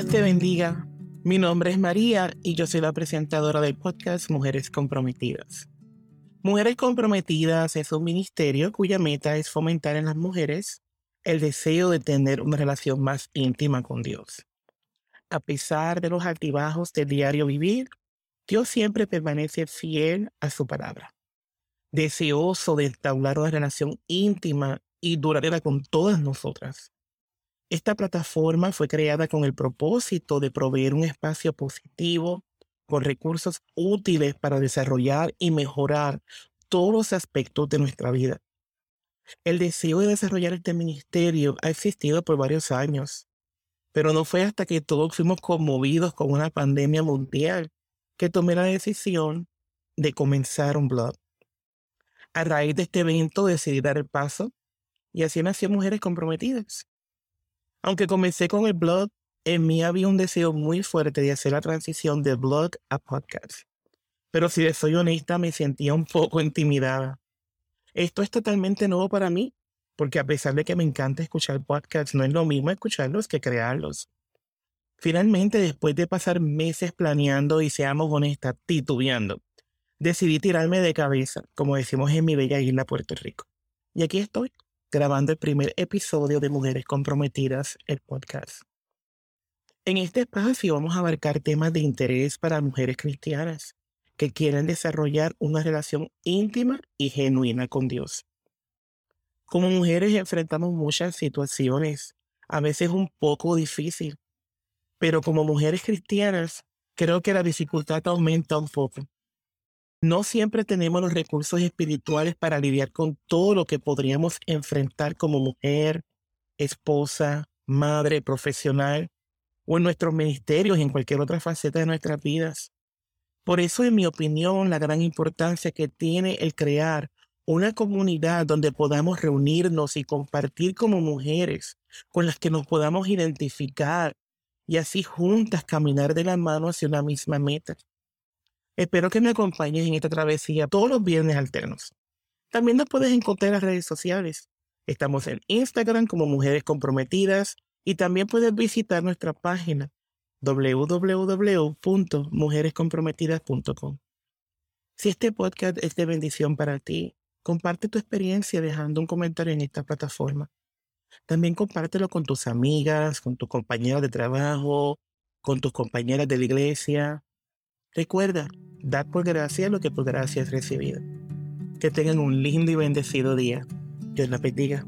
te bendiga. Mi nombre es María y yo soy la presentadora del podcast Mujeres Comprometidas. Mujeres Comprometidas es un ministerio cuya meta es fomentar en las mujeres el deseo de tener una relación más íntima con Dios. A pesar de los altibajos del diario vivir, Dios siempre permanece fiel a su palabra, deseoso de entablar una relación íntima y duradera con todas nosotras. Esta plataforma fue creada con el propósito de proveer un espacio positivo con recursos útiles para desarrollar y mejorar todos los aspectos de nuestra vida. El deseo de desarrollar este ministerio ha existido por varios años, pero no fue hasta que todos fuimos conmovidos con una pandemia mundial que tomé la decisión de comenzar un blog. A raíz de este evento decidí dar el paso y así nació Mujeres Comprometidas. Aunque comencé con el blog, en mí había un deseo muy fuerte de hacer la transición de blog a podcast. Pero si les soy honesta, me sentía un poco intimidada. Esto es totalmente nuevo para mí, porque a pesar de que me encanta escuchar podcasts, no es lo mismo escucharlos que crearlos. Finalmente, después de pasar meses planeando y seamos honestas, titubeando, decidí tirarme de cabeza, como decimos en mi bella isla Puerto Rico. Y aquí estoy, grabando el primer episodio de Mujeres Comprometidas, el podcast. En este espacio vamos a abarcar temas de interés para mujeres cristianas que quieren desarrollar una relación íntima y genuina con Dios. Como mujeres enfrentamos muchas situaciones, a veces un poco difícil, pero como mujeres cristianas creo que la dificultad aumenta un poco no siempre tenemos los recursos espirituales para lidiar con todo lo que podríamos enfrentar como mujer, esposa, madre, profesional o en nuestros ministerios y en cualquier otra faceta de nuestras vidas. Por eso, en mi opinión, la gran importancia que tiene el crear una comunidad donde podamos reunirnos y compartir como mujeres, con las que nos podamos identificar y así juntas caminar de la mano hacia una misma meta. Espero que me acompañes en esta travesía todos los viernes alternos. También nos puedes encontrar en las redes sociales. Estamos en Instagram como Mujeres Comprometidas y también puedes visitar nuestra página www.mujerescomprometidas.com. Si este podcast es de bendición para ti, comparte tu experiencia dejando un comentario en esta plataforma. También compártelo con tus amigas, con tus compañeras de trabajo, con tus compañeras de la iglesia, Recuerda, dad por gracia lo que por gracia es recibido. Que tengan un lindo y bendecido día. Dios la bendiga.